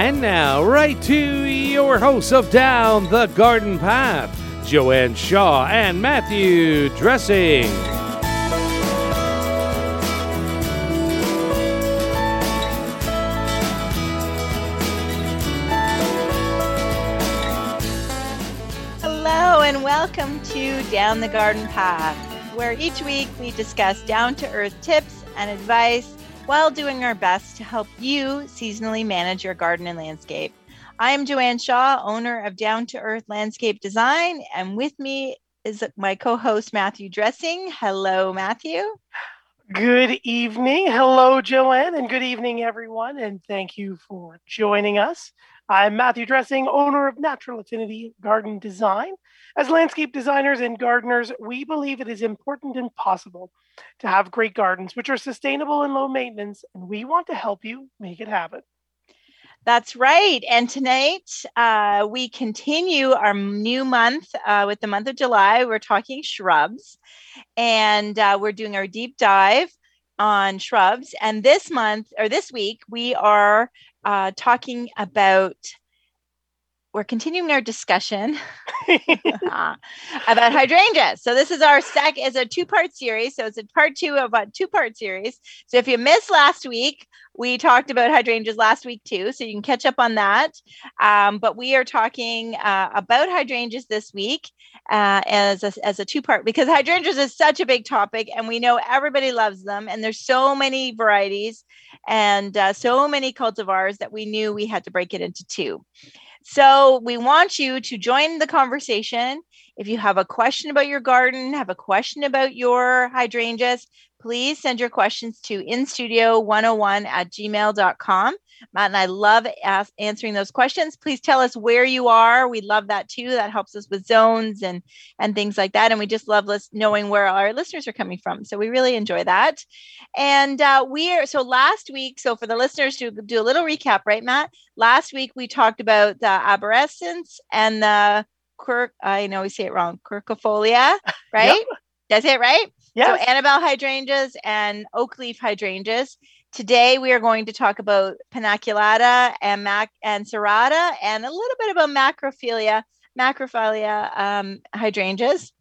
And now, right to your hosts of Down the Garden Path, Joanne Shaw and Matthew Dressing. Hello, and welcome to Down the Garden Path, where each week we discuss down to earth tips and advice while doing our best to help you seasonally manage your garden and landscape. I am Joanne Shaw, owner of Down to Earth Landscape Design, and with me is my co host, Matthew Dressing. Hello, Matthew. Good evening. Hello, Joanne, and good evening, everyone. And thank you for joining us. I'm Matthew Dressing, owner of Natural Affinity Garden Design. As landscape designers and gardeners, we believe it is important and possible to have great gardens, which are sustainable and low maintenance, and we want to help you make it happen. That's right. And tonight uh, we continue our new month uh, with the month of July. We're talking shrubs, and uh, we're doing our deep dive on shrubs. And this month or this week, we are uh, talking about we're continuing our discussion about hydrangeas. So this is our second is a two-part series. So it's a part two of a two-part series. So if you missed last week, we talked about hydrangeas last week too. So you can catch up on that. Um, but we are talking uh, about hydrangeas this week uh, as a, as a two-part because hydrangeas is such a big topic, and we know everybody loves them, and there's so many varieties and uh, so many cultivars that we knew we had to break it into two. So we want you to join the conversation. If you have a question about your garden, have a question about your hydrangeas, please send your questions to instudio101 at gmail.com. Matt and I love ask, answering those questions. Please tell us where you are. We love that too. That helps us with zones and and things like that. And we just love list, knowing where our listeners are coming from. So we really enjoy that. And uh, we are so last week. So for the listeners to do a little recap, right, Matt? Last week we talked about the arborescens and the quirk. I know we say it wrong. Quercifolia, right? Yep. It right? Yes. So Annabelle hydrangeas and oak leaf hydrangeas. Today we are going to talk about paniculata and mac and serrata and a little bit about macrophylla, macrophylla um, hydrangeas.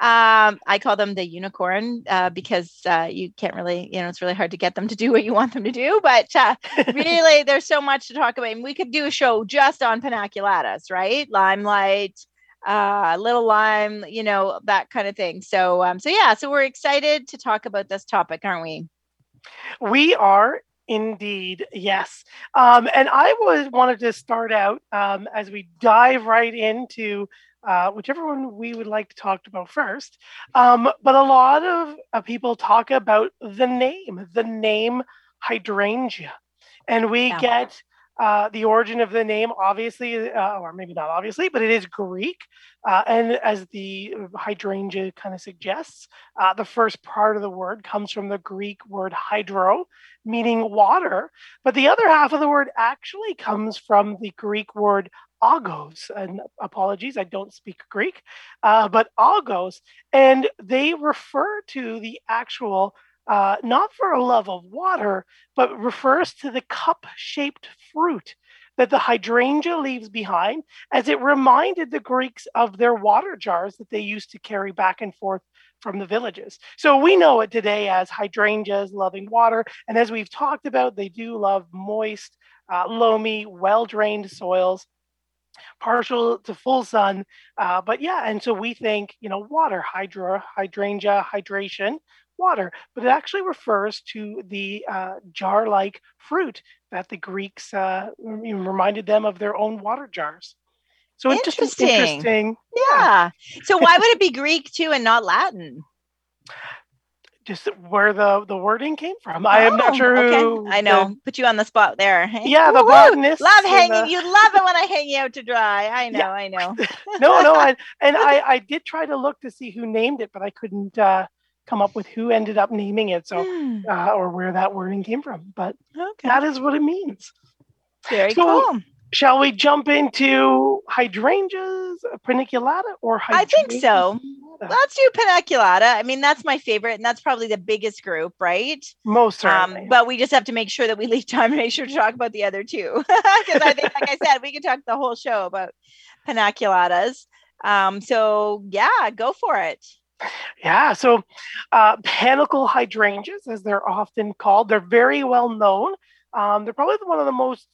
Um, I call them the unicorn uh, because uh, you can't really, you know, it's really hard to get them to do what you want them to do. But uh, really, there's so much to talk about. And we could do a show just on paniculatas, right? Limelight, uh, little lime, you know, that kind of thing. So, um, so yeah, so we're excited to talk about this topic, aren't we? We are indeed, yes. Um, and I was wanted to start out um, as we dive right into uh, whichever one we would like to talk about first. Um, but a lot of uh, people talk about the name, the name hydrangea, and we yeah. get uh, the origin of the name, obviously, uh, or maybe not obviously, but it is Greek. Uh, and as the hydrangea kind of suggests, uh, the first part of the word comes from the Greek word hydro, meaning water. But the other half of the word actually comes from the Greek word agos. And apologies, I don't speak Greek, uh, but agos. And they refer to the actual uh, not for a love of water, but refers to the cup shaped fruit that the hydrangea leaves behind, as it reminded the Greeks of their water jars that they used to carry back and forth from the villages. So we know it today as hydrangeas loving water. And as we've talked about, they do love moist, uh, loamy, well drained soils partial to full sun. Uh, but yeah, and so we think, you know, water, hydra, hydrangea, hydration, water, but it actually refers to the uh, jar like fruit that the Greeks uh, reminded them of their own water jars. So it's just interesting. Yeah. So why would it be Greek too and not Latin? Just where the the wording came from. Oh, I am not oh, sure okay. who. I know. The, Put you on the spot there. Yeah, the botanist. Love hanging. The... You love it when I hang you out to dry. I know. Yeah. I know. no, no. I, and I I did try to look to see who named it, but I couldn't. uh come up with who ended up naming it so hmm. uh, or where that wording came from but okay. that is what it means very so, cool Shall we jump into hydrangeas, paniculata, or I think so. Let's do paniculata. I mean, that's my favorite, and that's probably the biggest group, right? Most certainly. Um, but we just have to make sure that we leave time to make sure to talk about the other two, because I think, like I said, we could talk the whole show about paniculatas. Um, so yeah, go for it. Yeah, so uh, panicle hydrangeas, as they're often called, they're very well known. Um, they're probably one of the most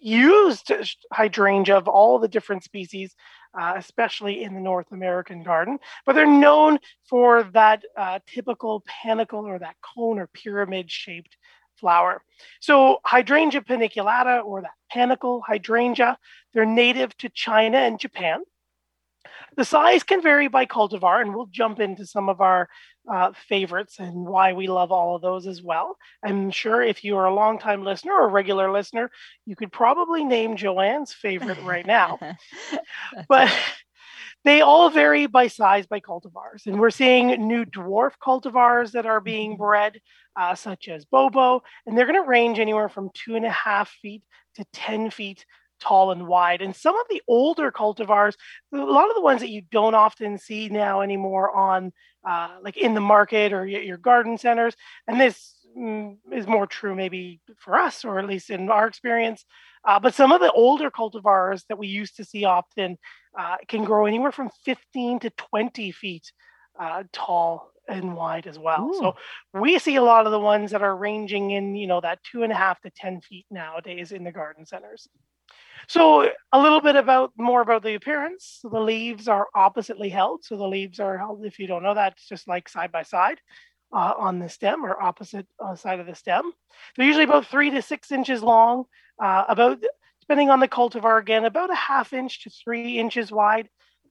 used hydrangea of all the different species, uh, especially in the North American garden. But they're known for that uh, typical panicle or that cone or pyramid shaped flower. So hydrangea paniculata or that panicle hydrangea, they're native to China and Japan. The size can vary by cultivar, and we'll jump into some of our uh, favorites and why we love all of those as well. I'm sure if you are a longtime listener or a regular listener, you could probably name Joanne's favorite right now. but they all vary by size by cultivars. And we're seeing new dwarf cultivars that are being mm-hmm. bred, uh, such as Bobo, and they're going to range anywhere from two and a half feet to 10 feet tall and wide. And some of the older cultivars, a lot of the ones that you don't often see now anymore on uh, like in the market or your garden centers, and this mm, is more true maybe for us or at least in our experience. Uh, but some of the older cultivars that we used to see often uh, can grow anywhere from 15 to 20 feet uh, tall and wide as well. Ooh. So we see a lot of the ones that are ranging in, you know, that two and a half to 10 feet nowadays in the garden centers. So a little bit about more about the appearance. So the leaves are oppositely held. So the leaves are held, if you don't know that, it's just like side by side uh, on the stem or opposite uh, side of the stem. They're usually about three to six inches long, uh, about, depending on the cultivar again, about a half inch to three inches wide.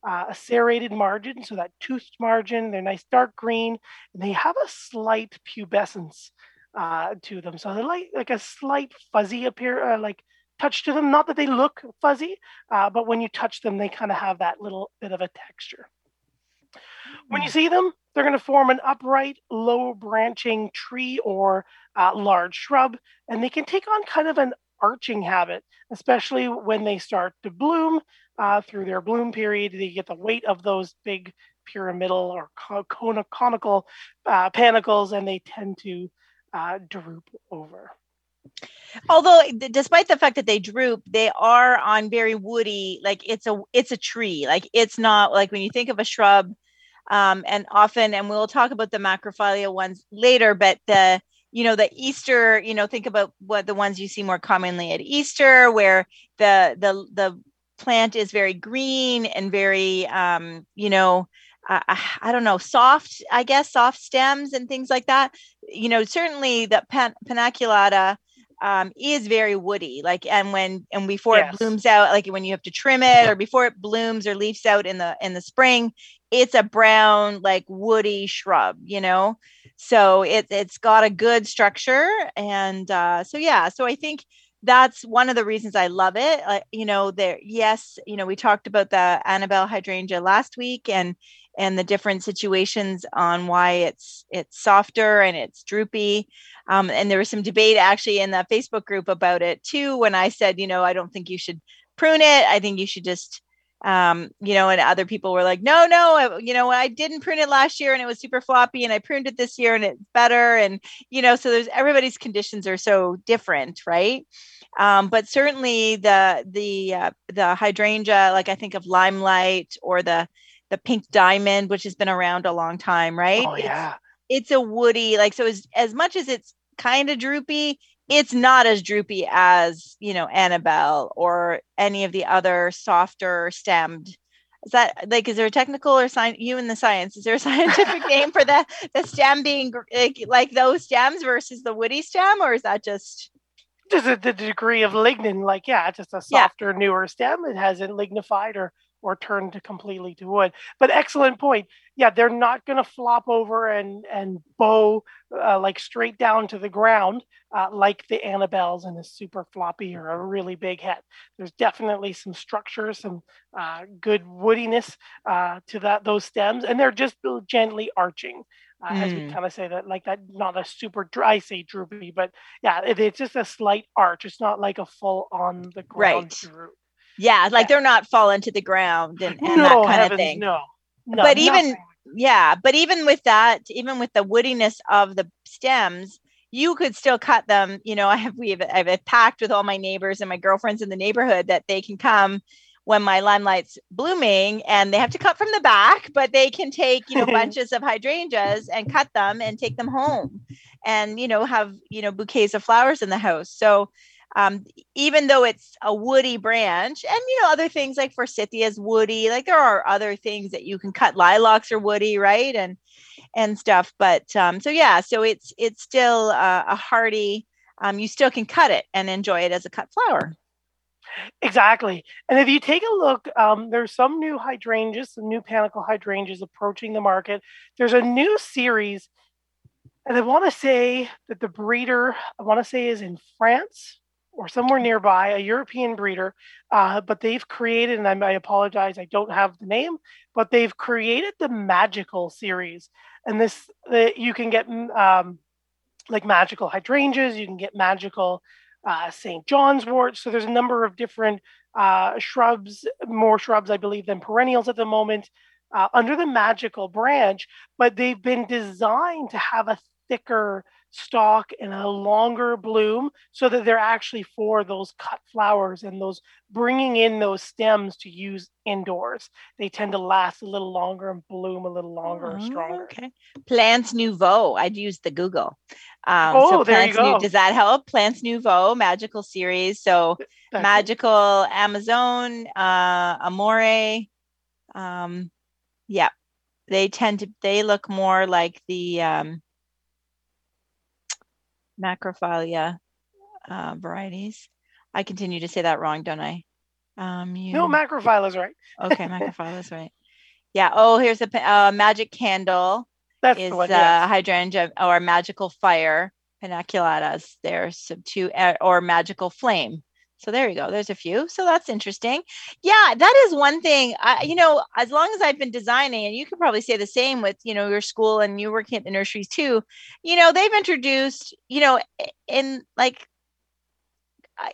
Uh, a serrated margin, so that toothed margin, they're nice dark green, and they have a slight pubescence uh, to them. So they're like, like a slight fuzzy appear, uh, like touch to them. Not that they look fuzzy, uh, but when you touch them, they kind of have that little bit of a texture. When you mm. see them, they're going to form an upright, low branching tree or uh, large shrub, and they can take on kind of an arching habit, especially when they start to bloom uh, through their bloom period. They get the weight of those big pyramidal or conical uh, panicles, and they tend to uh, droop over. Although, despite the fact that they droop, they are on very woody. Like it's a it's a tree. Like it's not like when you think of a shrub, um, and often, and we'll talk about the macrophylla ones later. But the you know the Easter, you know, think about what the ones you see more commonly at Easter, where the the the plant is very green and very um, you know uh, I don't know, soft, I guess, soft stems and things like that. You know, certainly the pan- um, is very woody like and when and before yes. it blooms out like when you have to trim it or before it blooms or leaves out in the in the spring it's a brown like woody shrub you know so it, it's got a good structure and uh, so yeah so i think that's one of the reasons i love it uh, you know there yes you know we talked about the annabelle hydrangea last week and and the different situations on why it's it's softer and it's droopy. Um, and there was some debate actually in the Facebook group about it too. When I said, you know, I don't think you should prune it. I think you should just, um, you know, and other people were like, no, no, I, you know, I didn't prune it last year and it was super floppy, and I pruned it this year and it's better. And you know, so there's everybody's conditions are so different, right? Um, but certainly the the uh, the hydrangea, like I think of limelight or the the pink diamond, which has been around a long time, right? Oh yeah. It's, it's a woody, like so as as much as it's kind of droopy, it's not as droopy as you know Annabelle or any of the other softer stemmed. Is that like is there a technical or sign you in the science? Is there a scientific name for the the stem being like, like those stems versus the woody stem, or is that just just a, the degree of lignin? Like yeah, just a softer, yeah. newer stem. It hasn't lignified or or turn to completely to wood. But excellent point. Yeah, they're not going to flop over and and bow uh, like straight down to the ground uh, like the Annabelles and a super floppy or a really big head. There's definitely some structure, some uh, good woodiness uh, to that those stems, and they're just gently arching uh, mm. as we mm. kind of say that, like that, not a super dry, I say droopy, but yeah, it, it's just a slight arch. It's not like a full on the ground right. droop. Yeah, like they're not falling to the ground and, and no, that kind heavens, of thing. No, no but even yeah, but even with that, even with the woodiness of the stems, you could still cut them. You know, I have we have I've a pact with all my neighbors and my girlfriends in the neighborhood that they can come when my limelight's blooming and they have to cut from the back, but they can take, you know, bunches of hydrangeas and cut them and take them home and, you know, have, you know, bouquets of flowers in the house. So um, even though it's a woody branch and, you know, other things like forsythia is woody, like there are other things that you can cut. Lilacs are woody, right? And, and stuff. But um, so, yeah, so it's, it's still uh, a hardy, um, you still can cut it and enjoy it as a cut flower. Exactly. And if you take a look, um, there's some new hydrangeas, some new panicle hydrangeas approaching the market. There's a new series, and I want to say that the breeder, I want to say, is in France or somewhere nearby, a European breeder. Uh, but they've created, and I, I apologize, I don't have the name, but they've created the magical series. And this, the, you can get um, like magical hydrangeas, you can get magical uh, St. John's wort. So there's a number of different uh, shrubs, more shrubs, I believe, than perennials at the moment uh, under the magical branch, but they've been designed to have a thicker stalk and a longer bloom so that they're actually for those cut flowers and those bringing in those stems to use indoors. They tend to last a little longer and bloom a little longer and stronger. Okay. Plants Nouveau. I'd use the Google. Um, oh, so there you go. New, does that help? Plants Nouveau, magical series. So That's magical it. Amazon, uh, Amore. Um, yeah, they tend to, they look more like the, um, macrophylla uh, varieties. I continue to say that wrong, don't I? Um, you... No, macrophylla is right. okay, macrophylla is right. Yeah. Oh, here's a uh, magic candle. That's is the one, yes. uh, hydrangea or magical fire paniculatas. There's two uh, or magical flame. So there you go. There's a few. So that's interesting. Yeah, that is one thing. I, you know, as long as I've been designing, and you could probably say the same with, you know, your school and you working at the nurseries too. You know, they've introduced, you know, in like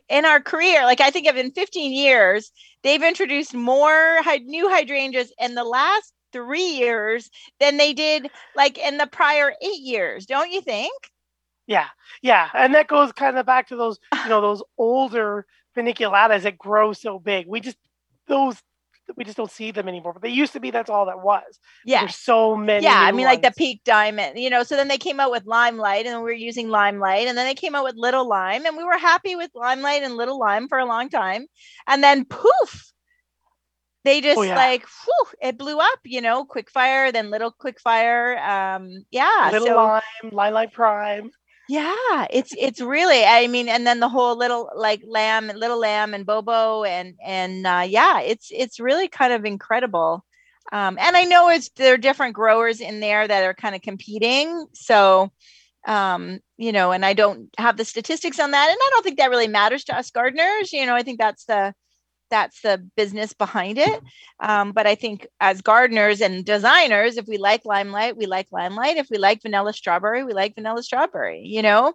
in our career, like I think of in 15 years, they've introduced more new hydrangeas in the last three years than they did like in the prior eight years. Don't you think? Yeah, yeah, and that goes kind of back to those, you know, those older paniculatas that grow so big. We just those we just don't see them anymore. But they used to be. That's all that was. Yeah, there's so many. Yeah, I mean, ones. like the peak diamond. You know, so then they came out with limelight, and we were using limelight, and then they came out with little lime, and we were happy with limelight and little lime for a long time, and then poof. They just oh, yeah. like whew, it blew up, you know, quick fire, then little quick fire. Um, yeah. Little so, lime, limelight prime yeah it's it's really i mean and then the whole little like lamb and little lamb and bobo and and uh, yeah it's it's really kind of incredible. Um, and i know it's there are different growers in there that are kind of competing so um, you know and i don't have the statistics on that and i don't think that really matters to us gardeners you know i think that's the that's the business behind it. Um, but I think as gardeners and designers, if we like limelight, we like limelight. If we like vanilla strawberry, we like vanilla strawberry, you know?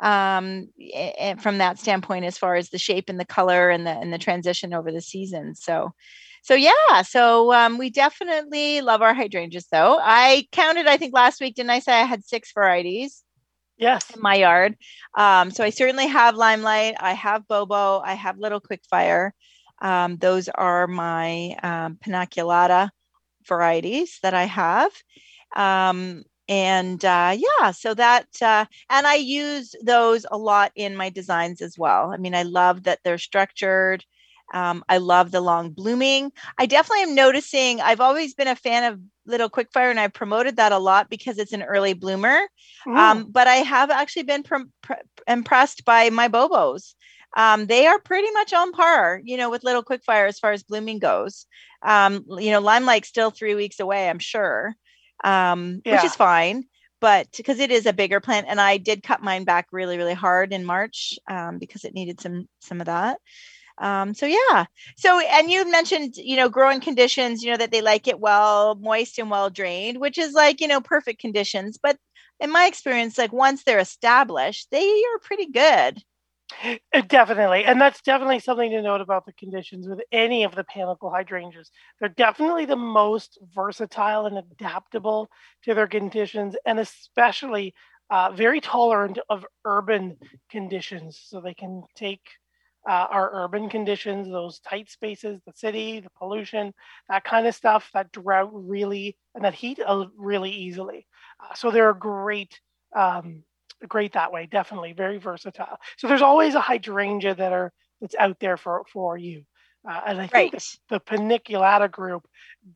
Um, and from that standpoint, as far as the shape and the color and the and the transition over the season. So so yeah, so um, we definitely love our hydrangeas though. I counted, I think last week, didn't I say I had six varieties? Yes. In my yard. Um, so I certainly have limelight. I have bobo. I have little quickfire. Um, those are my um, paniculata varieties that I have. Um, and uh, yeah, so that, uh, and I use those a lot in my designs as well. I mean, I love that they're structured. Um, I love the long blooming. I definitely am noticing, I've always been a fan of Little Quickfire and I've promoted that a lot because it's an early bloomer. Um, but I have actually been pr- pr- impressed by my Bobos um, they are pretty much on par, you know, with Little Quickfire as far as blooming goes. Um, you know, Limelight's still three weeks away, I'm sure, um, yeah. which is fine. But because it is a bigger plant, and I did cut mine back really, really hard in March um, because it needed some some of that. Um, so yeah. So and you mentioned, you know, growing conditions, you know, that they like it well moist and well drained, which is like, you know, perfect conditions. But in my experience, like once they're established, they are pretty good. Uh, definitely. And that's definitely something to note about the conditions with any of the panicle hydrangeas. They're definitely the most versatile and adaptable to their conditions, and especially uh, very tolerant of urban conditions. So they can take uh, our urban conditions, those tight spaces, the city, the pollution, that kind of stuff, that drought really, and that heat uh, really easily. Uh, so they're a great um, great that way. Definitely very versatile. So there's always a hydrangea that are that's out there for for you. Uh, and I think right. the paniculata group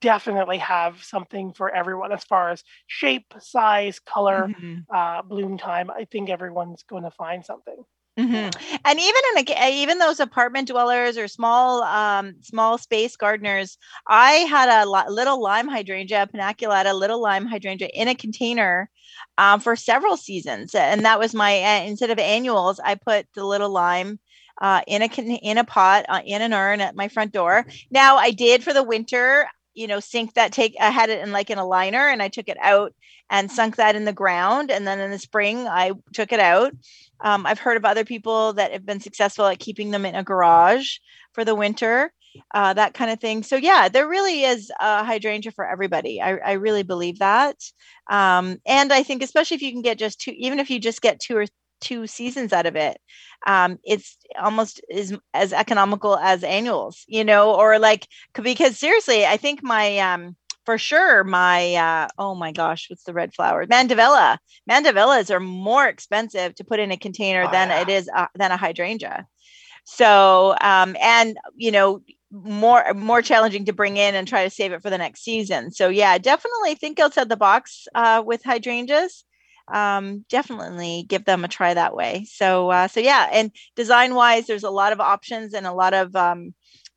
definitely have something for everyone as far as shape, size, color, mm-hmm. uh, bloom time. I think everyone's going to find something. Mm-hmm. And even in a, even those apartment dwellers or small um, small space gardeners, I had a little lime hydrangea, paniculata, little lime hydrangea in a container um, for several seasons, and that was my uh, instead of annuals, I put the little lime uh, in a in a pot uh, in an urn at my front door. Now I did for the winter you know sink that take i had it in like in a liner and i took it out and sunk that in the ground. And then in the spring i took it out. Um, i've heard of other people that have been successful at keeping them in a garage for the winter uh, that kind of thing. So yeah there really is a hydrangea for everybody. I, I really believe that. Um, and i think especially if you can get just two even if you just get two or two seasons out of it um, it's almost is as economical as annuals you know or like because seriously i think my um for sure my uh oh my gosh what's the red flower? Mandevilla mandevillas are more expensive to put in a container oh, than yeah. it is uh, than a hydrangea. So um and you know more more challenging to bring in and try to save it for the next season. So yeah definitely think outside the box uh with hydrangeas um, definitely give them a try that way. So, uh, so yeah, and design wise, there's a lot of options and a lot of um,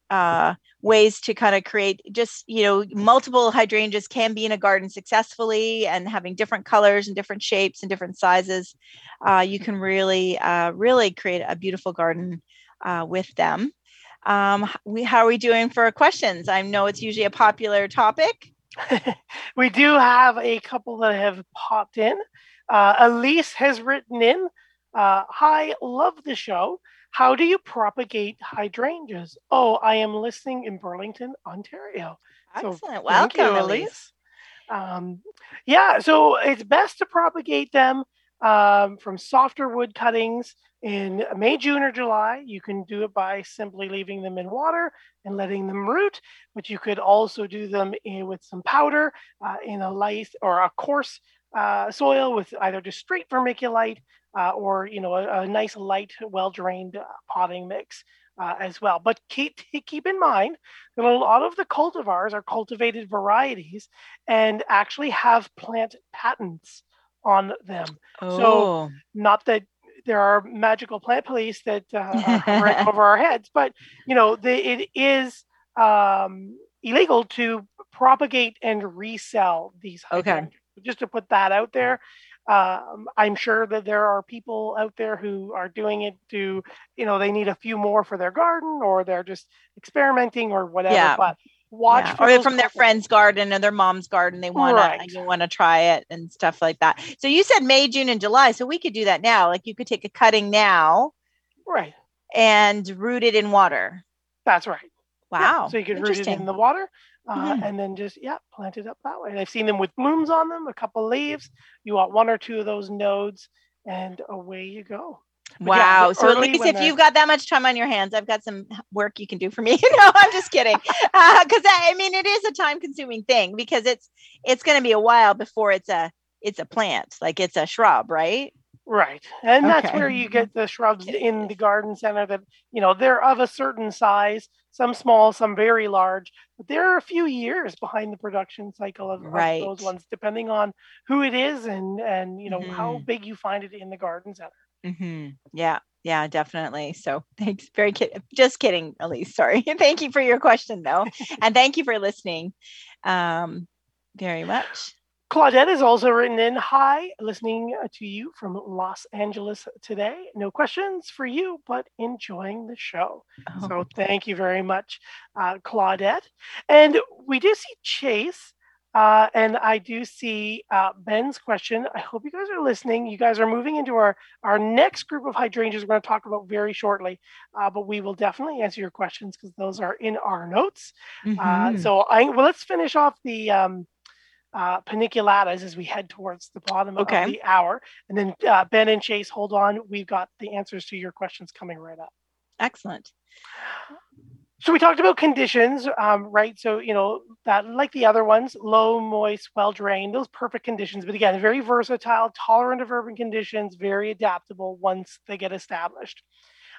uh, ways to kind of create just you know multiple hydrangeas can be in a garden successfully and having different colors and different shapes and different sizes. Uh, you can really uh, really create a beautiful garden uh, with them. Um, we, how are we doing for questions? I know it's usually a popular topic. We do have a couple that have popped in uh, Elise has written in uh, Hi, love the show. How do you propagate hydrangeas? Oh, I am listening in Burlington, Ontario. Excellent. So Welcome, you, Elise. Um, yeah, so it's best to propagate them um, from softer wood cuttings in May, June, or July. You can do it by simply leaving them in water and letting them root, but you could also do them in, with some powder uh, in a light or a coarse uh, soil with either just straight vermiculite uh, or you know a, a nice light, well-drained uh, potting mix uh, as well. But keep keep in mind that a lot of the cultivars are cultivated varieties and actually have plant patents on them. Oh. So not that there are magical plant police that uh, are over our heads, but you know the, it is um, illegal to propagate and resell these. Okay just to put that out there. Um, I'm sure that there are people out there who are doing it to, you know, they need a few more for their garden or they're just experimenting or whatever. Yeah. But watch yeah. or from their friend's garden or their mom's garden. They want right. to want to try it and stuff like that. So you said May, June, and July. So we could do that now. Like you could take a cutting now, right, and root it in water. That's right. Wow. Yeah. So you could root it in the water uh, mm-hmm. and then just yeah plant it up that way. And I've seen them with blooms on them, a couple leaves. You want one or two of those nodes, and away you go. But wow. Yeah, so at least if the... you've got that much time on your hands, I've got some work you can do for me. no, I'm just kidding. Because uh, I mean, it is a time consuming thing because it's it's going to be a while before it's a it's a plant, like it's a shrub, right? Right. And okay. that's where you get the shrubs in the garden center that, you know, they're of a certain size, some small, some very large, but they're a few years behind the production cycle of, right. of those ones, depending on who it is and, and you know, mm-hmm. how big you find it in the garden center. Mm-hmm. Yeah. Yeah, definitely. So thanks. Very kid. Just kidding, Elise. Sorry. thank you for your question, though, and thank you for listening. Um, very much. Claudette has also written in Hi, listening to you from Los Angeles today. No questions for you, but enjoying the show. Oh. So thank you very much, uh, Claudette. And we do see Chase. Uh, and I do see uh, Ben's question. I hope you guys are listening. You guys are moving into our, our next group of hydrangeas we're going to talk about very shortly. Uh, but we will definitely answer your questions because those are in our notes. Uh, mm-hmm. so I, well, let's finish off the um, uh, paniculatas as we head towards the bottom okay. of the hour. And then uh, Ben and Chase, hold on. We've got the answers to your questions coming right up. Excellent. So we talked about conditions, um, right? So you know that, like the other ones, low, moist, well drained, those perfect conditions. But again, very versatile, tolerant of urban conditions, very adaptable once they get established.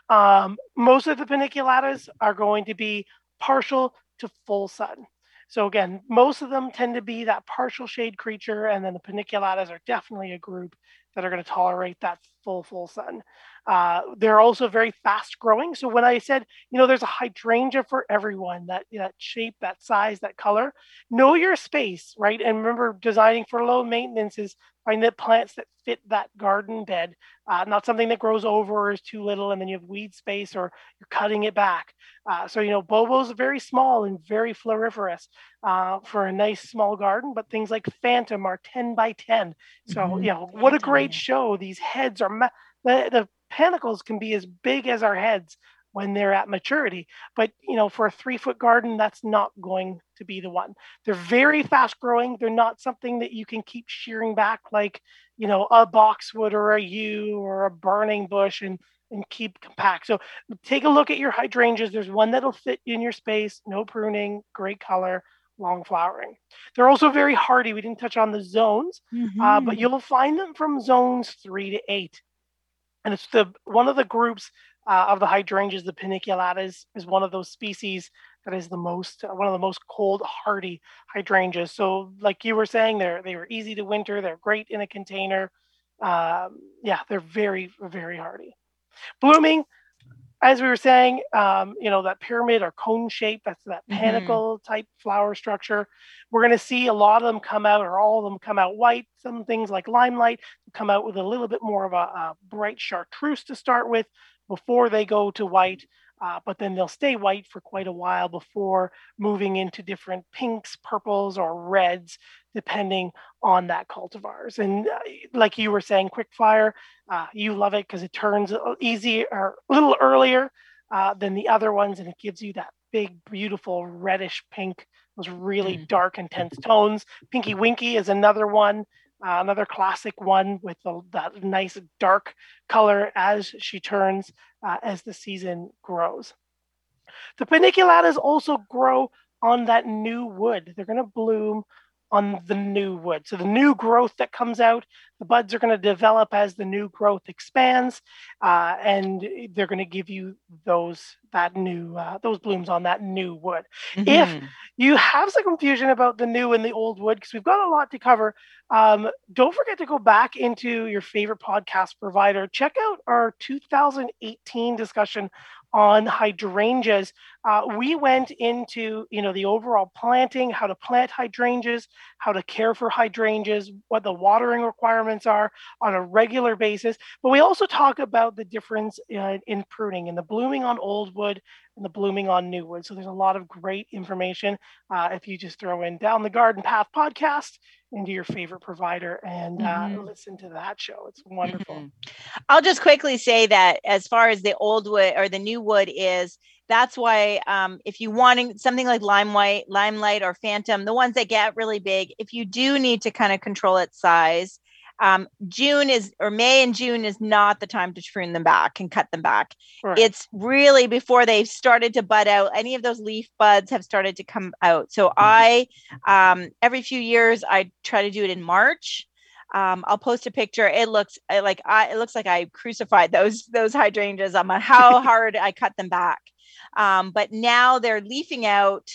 Um, most of the paniculatas are going to be partial to full sun. So again, most of them tend to be that partial shade creature, and then the paniculatas are definitely a group that are going to tolerate that full full sun. Uh, they're also very fast growing. So when I said, you know, there's a hydrangea for everyone, that that shape, that size, that color, know your space, right? And remember, designing for low maintenance is find the plants that fit that garden bed, uh, not something that grows over or is too little, and then you have weed space or you're cutting it back. Uh, so you know, Bobo's very small and very floriferous uh, for a nice small garden, but things like Phantom are 10 by 10. So mm-hmm. you know, what a great show! These heads are the, the panicles can be as big as our heads when they're at maturity. But you know, for a three foot garden, that's not going to be the one. They're very fast growing. They're not something that you can keep shearing back like you know a boxwood or a yew or a burning bush and and keep compact. So take a look at your hydrangeas. There's one that'll fit in your space, no pruning, great color, long flowering. They're also very hardy. We didn't touch on the zones, mm-hmm. uh, but mm-hmm. you'll find them from zones three to eight and it's the one of the groups uh, of the hydrangeas, the paniculatas, is one of those species that is the most uh, one of the most cold hardy hydrangeas. So, like you were saying, they're they were easy to winter. They're great in a container. Um, yeah, they're very very hardy. Blooming as we were saying, um, you know, that pyramid or cone shape, that's that mm-hmm. panicle type flower structure. We're going to see a lot of them come out, or all of them come out white. Some things like limelight come out with a little bit more of a, a bright chartreuse to start with before they go to white. Uh, but then they'll stay white for quite a while before moving into different pinks, purples, or reds, depending on that cultivars. And uh, like you were saying, quickfire, uh, you love it because it turns easy or a little earlier uh, than the other ones, and it gives you that big, beautiful reddish pink, those really mm. dark, intense tones. Pinky Winky is another one. Uh, another classic one with the, that nice dark color as she turns uh, as the season grows. The paniculatas also grow on that new wood. They're going to bloom on the new wood. So the new growth that comes out, the buds are going to develop as the new growth expands, uh, and they're going to give you those that new uh, those blooms on that new wood. Mm-hmm. If you have some confusion about the new and the old wood, because we've got a lot to cover, um, don't forget to go back into your favorite podcast provider. Check out our 2018 discussion on hydrangeas. Uh, we went into you know the overall planting, how to plant hydrangeas, how to care for hydrangeas, what the watering requirements are on a regular basis. But we also talk about the difference in, in pruning and the blooming on old wood and the blooming on new wood. So there's a lot of great information uh, if you just throw in down the garden path podcast into your favorite provider and uh, mm-hmm. uh, listen to that show. It's wonderful. Mm-hmm. I'll just quickly say that as far as the old wood or the new wood is, that's why um, if you wanting something like limelight, limelight or phantom, the ones that get really big, if you do need to kind of control its size, um, June is or May and June is not the time to prune them back and cut them back. Right. It's really before they've started to bud out. Any of those leaf buds have started to come out. So mm-hmm. I um, every few years I try to do it in March. Um, I'll post a picture. It looks like I it looks like I crucified those those hydrangeas on how hard I cut them back. Um, but now they're leafing out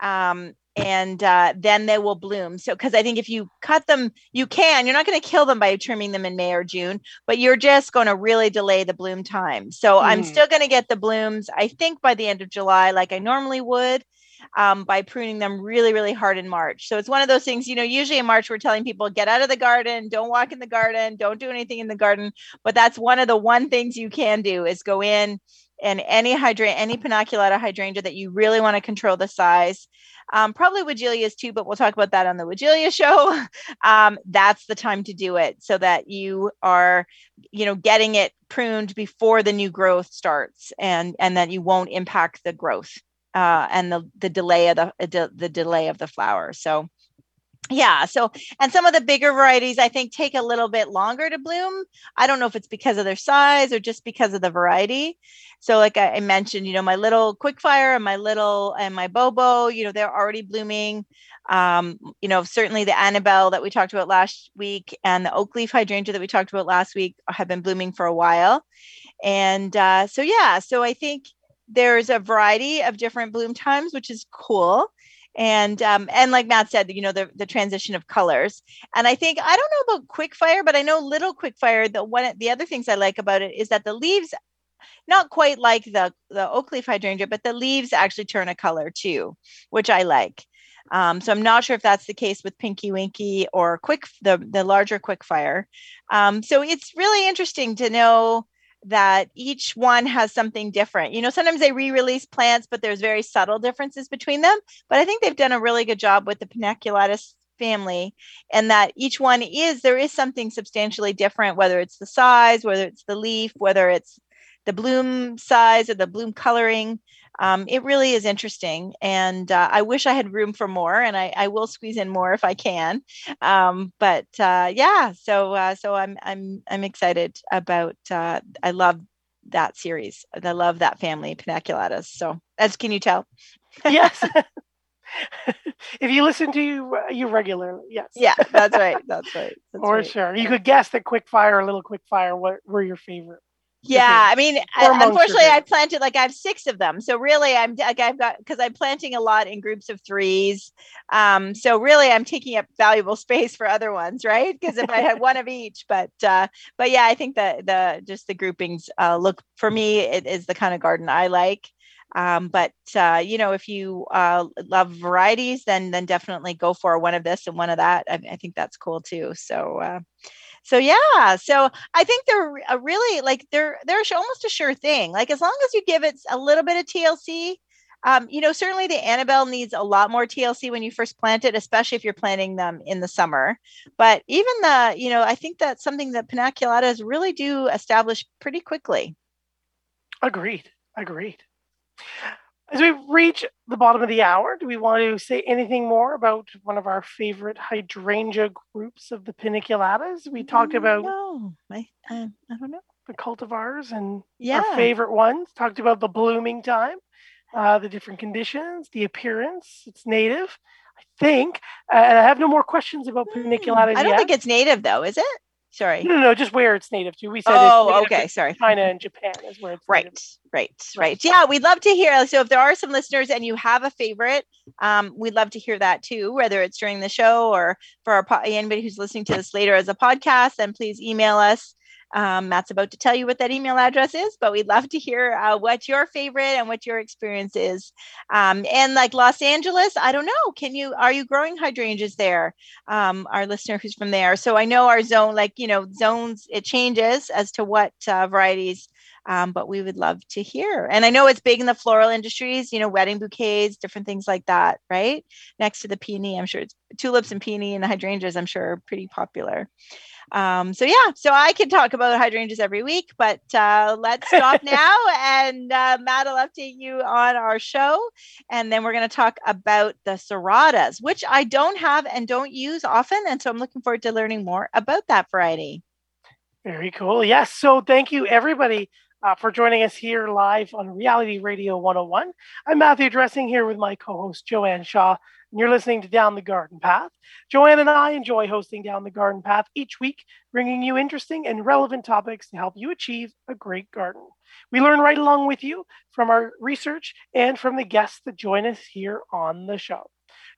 um, and uh, then they will bloom. So, because I think if you cut them, you can, you're not going to kill them by trimming them in May or June, but you're just going to really delay the bloom time. So, mm. I'm still going to get the blooms, I think, by the end of July, like I normally would. um, by pruning them really, really hard in March. So it's one of those things, you know, usually in March, we're telling people get out of the garden, don't walk in the garden, don't do anything in the garden. But that's one of the one things you can do is go in and any hydrangea, any paniculata hydrangea that you really want to control the size. Um, probably Weigelias too, but we'll talk about that on the Weigelia show. Um, that's the time to do it so that you are, you know, getting it pruned before the new growth starts and and that you won't impact the growth uh, and the the delay of the the delay of the flower. So yeah so and some of the bigger varieties i think take a little bit longer to bloom. I don't know if it's because of their size or just because of the variety. So like i, mentioned you know my little quickfire and my little and my bobo you know they're already blooming. Um, you know certainly the annabelle that we talked about last week and the oak leaf hydrangea that we talked about last week have been blooming for a while. And uh, so yeah so i think there's a variety of different bloom times, which is cool. And um, and like Matt said, you know, the, the transition of colors. And I think I don't know about quickfire, but I know little quickfire. The one the other things I like about it is that the leaves not quite like the the oak leaf hydrangea, but the leaves actually turn a color too, which I like. Um, so I'm not sure if that's the case with Pinky Winky or Quick the the larger Quickfire. Um, so it's really interesting to know that each one has something different. You know, sometimes they re-release plants, but there's very subtle differences between them. But I think they've done a really good job with the Paniculatus family and that each one is there is something substantially different whether it's the size whether it's the leaf whether it's the bloom size or the bloom coloring um, it really is interesting and uh, i wish i had room for more and i, I will squeeze in more if i can um, but uh, yeah so uh, so i'm i'm i'm excited about uh, i love that series i love that family paniculatus so as can you tell yes if you listen to you, uh, you regularly, yes. Yeah, that's right. That's right. That's For right. sure. You could guess that quick fire, a Little Quickfire, what were your favorite? Yeah, I mean, unfortunately, I planted like I have six of them. So really, I'm like I've got because I'm planting a lot in groups of threes. Um, so really, I'm taking up valuable space for other ones, right? Because if I had one of each, but uh, but yeah, I think that the just the groupings uh, look for me. It is the kind of garden I like. Um, but uh, you know, if you uh, love varieties, then then definitely go for one of this and one of that. I, I think that's cool too. So uh, so yeah so i think they're a really like they're they're almost a sure thing like as long as you give it a little bit of tlc um, you know certainly the annabelle needs a lot more tlc when you first plant it especially if you're planting them in the summer but even the you know i think that's something that paniculatas really do establish pretty quickly. Agreed agreed as we reach the bottom of the hour, do we want to say anything more about one of our favorite hydrangea groups of the paniculatas? We talked mm, about no, I, I, I don't know the cultivars and yeah. our favorite ones. Talked about the blooming time, uh, the different conditions, the appearance. It's native, I think. Uh, and I have no more questions about paniculatas. I don't yet. think it's native though, is it? Sorry. No, no, just where it's native to. We said oh, okay. Sorry. China and Japan is where it's right, native. right, right. Yeah, we'd love to hear. So if there are some listeners and you have a favorite, um, we'd love to hear that too. Whether it's during the show or for our anybody who's listening to this later as a podcast, then please email us um, Matt's about to tell you what that email address is, but we'd love to hear uh, what your favorite and what your experience is. Um, and like Los Angeles, I don't know. Can you are you growing hydrangeas there? Um, our listener who's from there. So I know our zone, like you know, zones it changes as to what uh, varieties. Um, but we would love to hear. And I know it's big in the floral industries, you know, wedding bouquets, different things like that, right? Next to the peony, I'm sure it's tulips and peony and hydrangeas, I'm sure are pretty popular. Um, so yeah, so I can talk about hydrangeas every week, but uh, let's stop now. And uh, Matt will update you on our show, and then we're going to talk about the serratas, which I don't have and don't use often, and so I'm looking forward to learning more about that variety. Very cool. Yes. So thank you everybody uh, for joining us here live on Reality Radio 101. I'm Matthew Dressing here with my co-host Joanne Shaw and you're listening to Down the Garden Path. Joanne and I enjoy hosting Down the Garden Path each week, bringing you interesting and relevant topics to help you achieve a great garden. We learn right along with you from our research and from the guests that join us here on the show.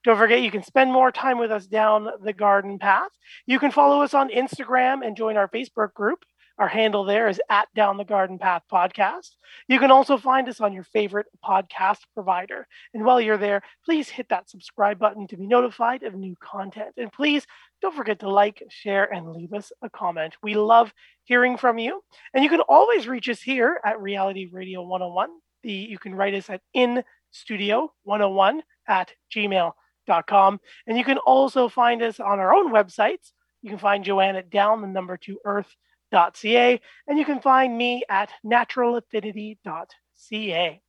Don't forget, you can spend more time with us down the garden path. You can follow us on Instagram and join our Facebook group Our handle there is at Down the Garden Path Podcast. You can also find us on your favorite podcast provider. And while you're there, please hit that subscribe button to be notified of new content. And please don't forget to like, share, and leave us a comment. We love hearing from you. And you can always reach us here at Reality Radio 101. The, you can write us at in studio 101 at gmail.com. And you can also find us on our own websites. You can find Joanne at down the number two earth.ca, and you can find me at naturalaffinity.ca.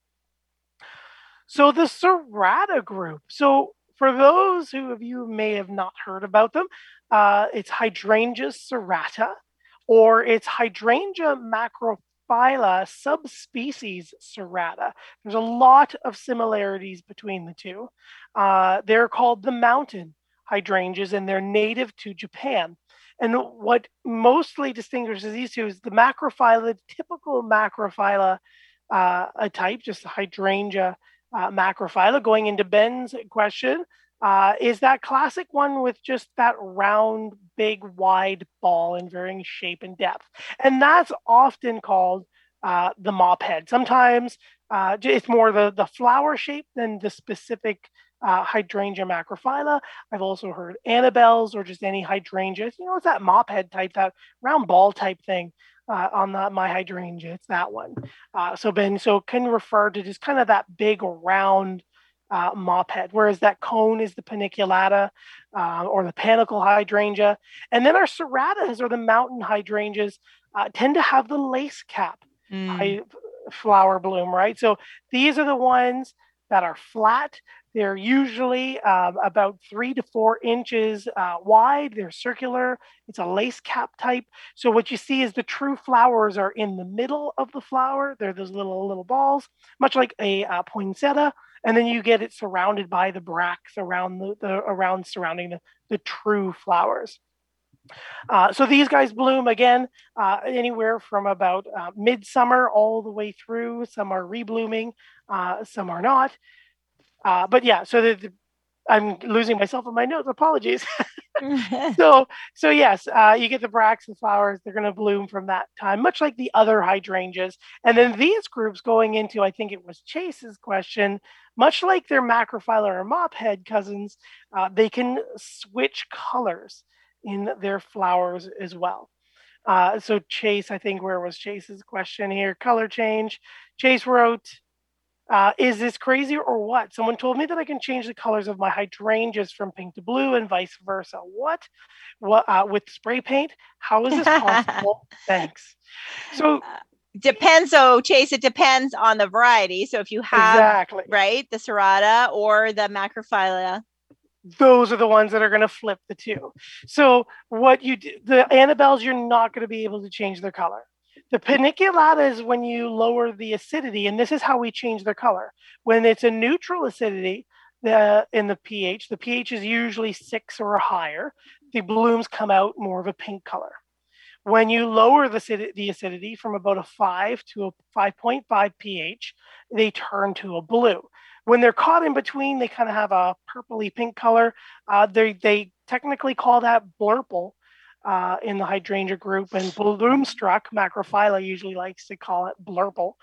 So the Serrata group. So for those who of you may have not heard about them, uh, it's Hydrangea serrata, or it's Hydrangea macrophylla subspecies serrata. There's a lot of similarities between the two. Uh, they're called the mountain hydrangeas, and they're native to Japan. And what mostly distinguishes these two is the macrophylla, the typical macrophylla uh, a type, just hydrangea uh, macrophylla. Going into Ben's question, uh, is that classic one with just that round, big, wide ball in varying shape and depth. And that's often called uh, the mop head. Sometimes uh, it's more the, the flower shape than the specific uh, hydrangea macrophylla. I've also heard Annabelle's or just any hydrangeas. You know, it's that mop head type, that round ball type thing uh, on the, my hydrangea. It's that one. Uh, so Ben, so can refer to just kind of that big round uh, mop head, whereas that cone is the paniculata uh, or the panicle hydrangea. And then our serratas or the mountain hydrangeas uh, tend to have the lace cap mm. flower bloom, right? So these are the ones that are flat. They're usually um, about three to four inches uh, wide. They're circular. It's a lace cap type. So what you see is the true flowers are in the middle of the flower. They're those little little balls, much like a uh, poinsettia. And then you get it surrounded by the bracts around the, the around surrounding the, the true flowers. Uh, so these guys bloom again uh, anywhere from about uh, midsummer all the way through. Some are reblooming, uh, some are not. Uh, but yeah, so the, the, I'm losing myself in my notes. Apologies. so, so yes, uh, you get the bracts and flowers. They're going to bloom from that time, much like the other hydrangeas. And then these groups going into, I think it was Chase's question, much like their macrophylla or mophead cousins, uh, they can switch colors in their flowers as well. Uh, so Chase, I think where was Chase's question here? Color change. Chase wrote, uh, is this crazy or what? Someone told me that I can change the colors of my hydrangeas from pink to blue and vice versa. What? What uh, with spray paint? How is this possible? Thanks. So uh, depends. So Chase, it depends on the variety. So if you have exactly right the serrata or the macrophylla, those are the ones that are going to flip the two. So what you do, the Annabelles, you're not going to be able to change their color. The paniculata is when you lower the acidity, and this is how we change their color. When it's a neutral acidity the, in the pH, the pH is usually six or higher, the blooms come out more of a pink color. When you lower the, the acidity from about a 5 to a 5.5 pH, they turn to a blue. When they're caught in between, they kind of have a purpley pink color. Uh, they, they technically call that blurple uh, in the hydrangea group, and bloomstruck macrophylla usually likes to call it blurple.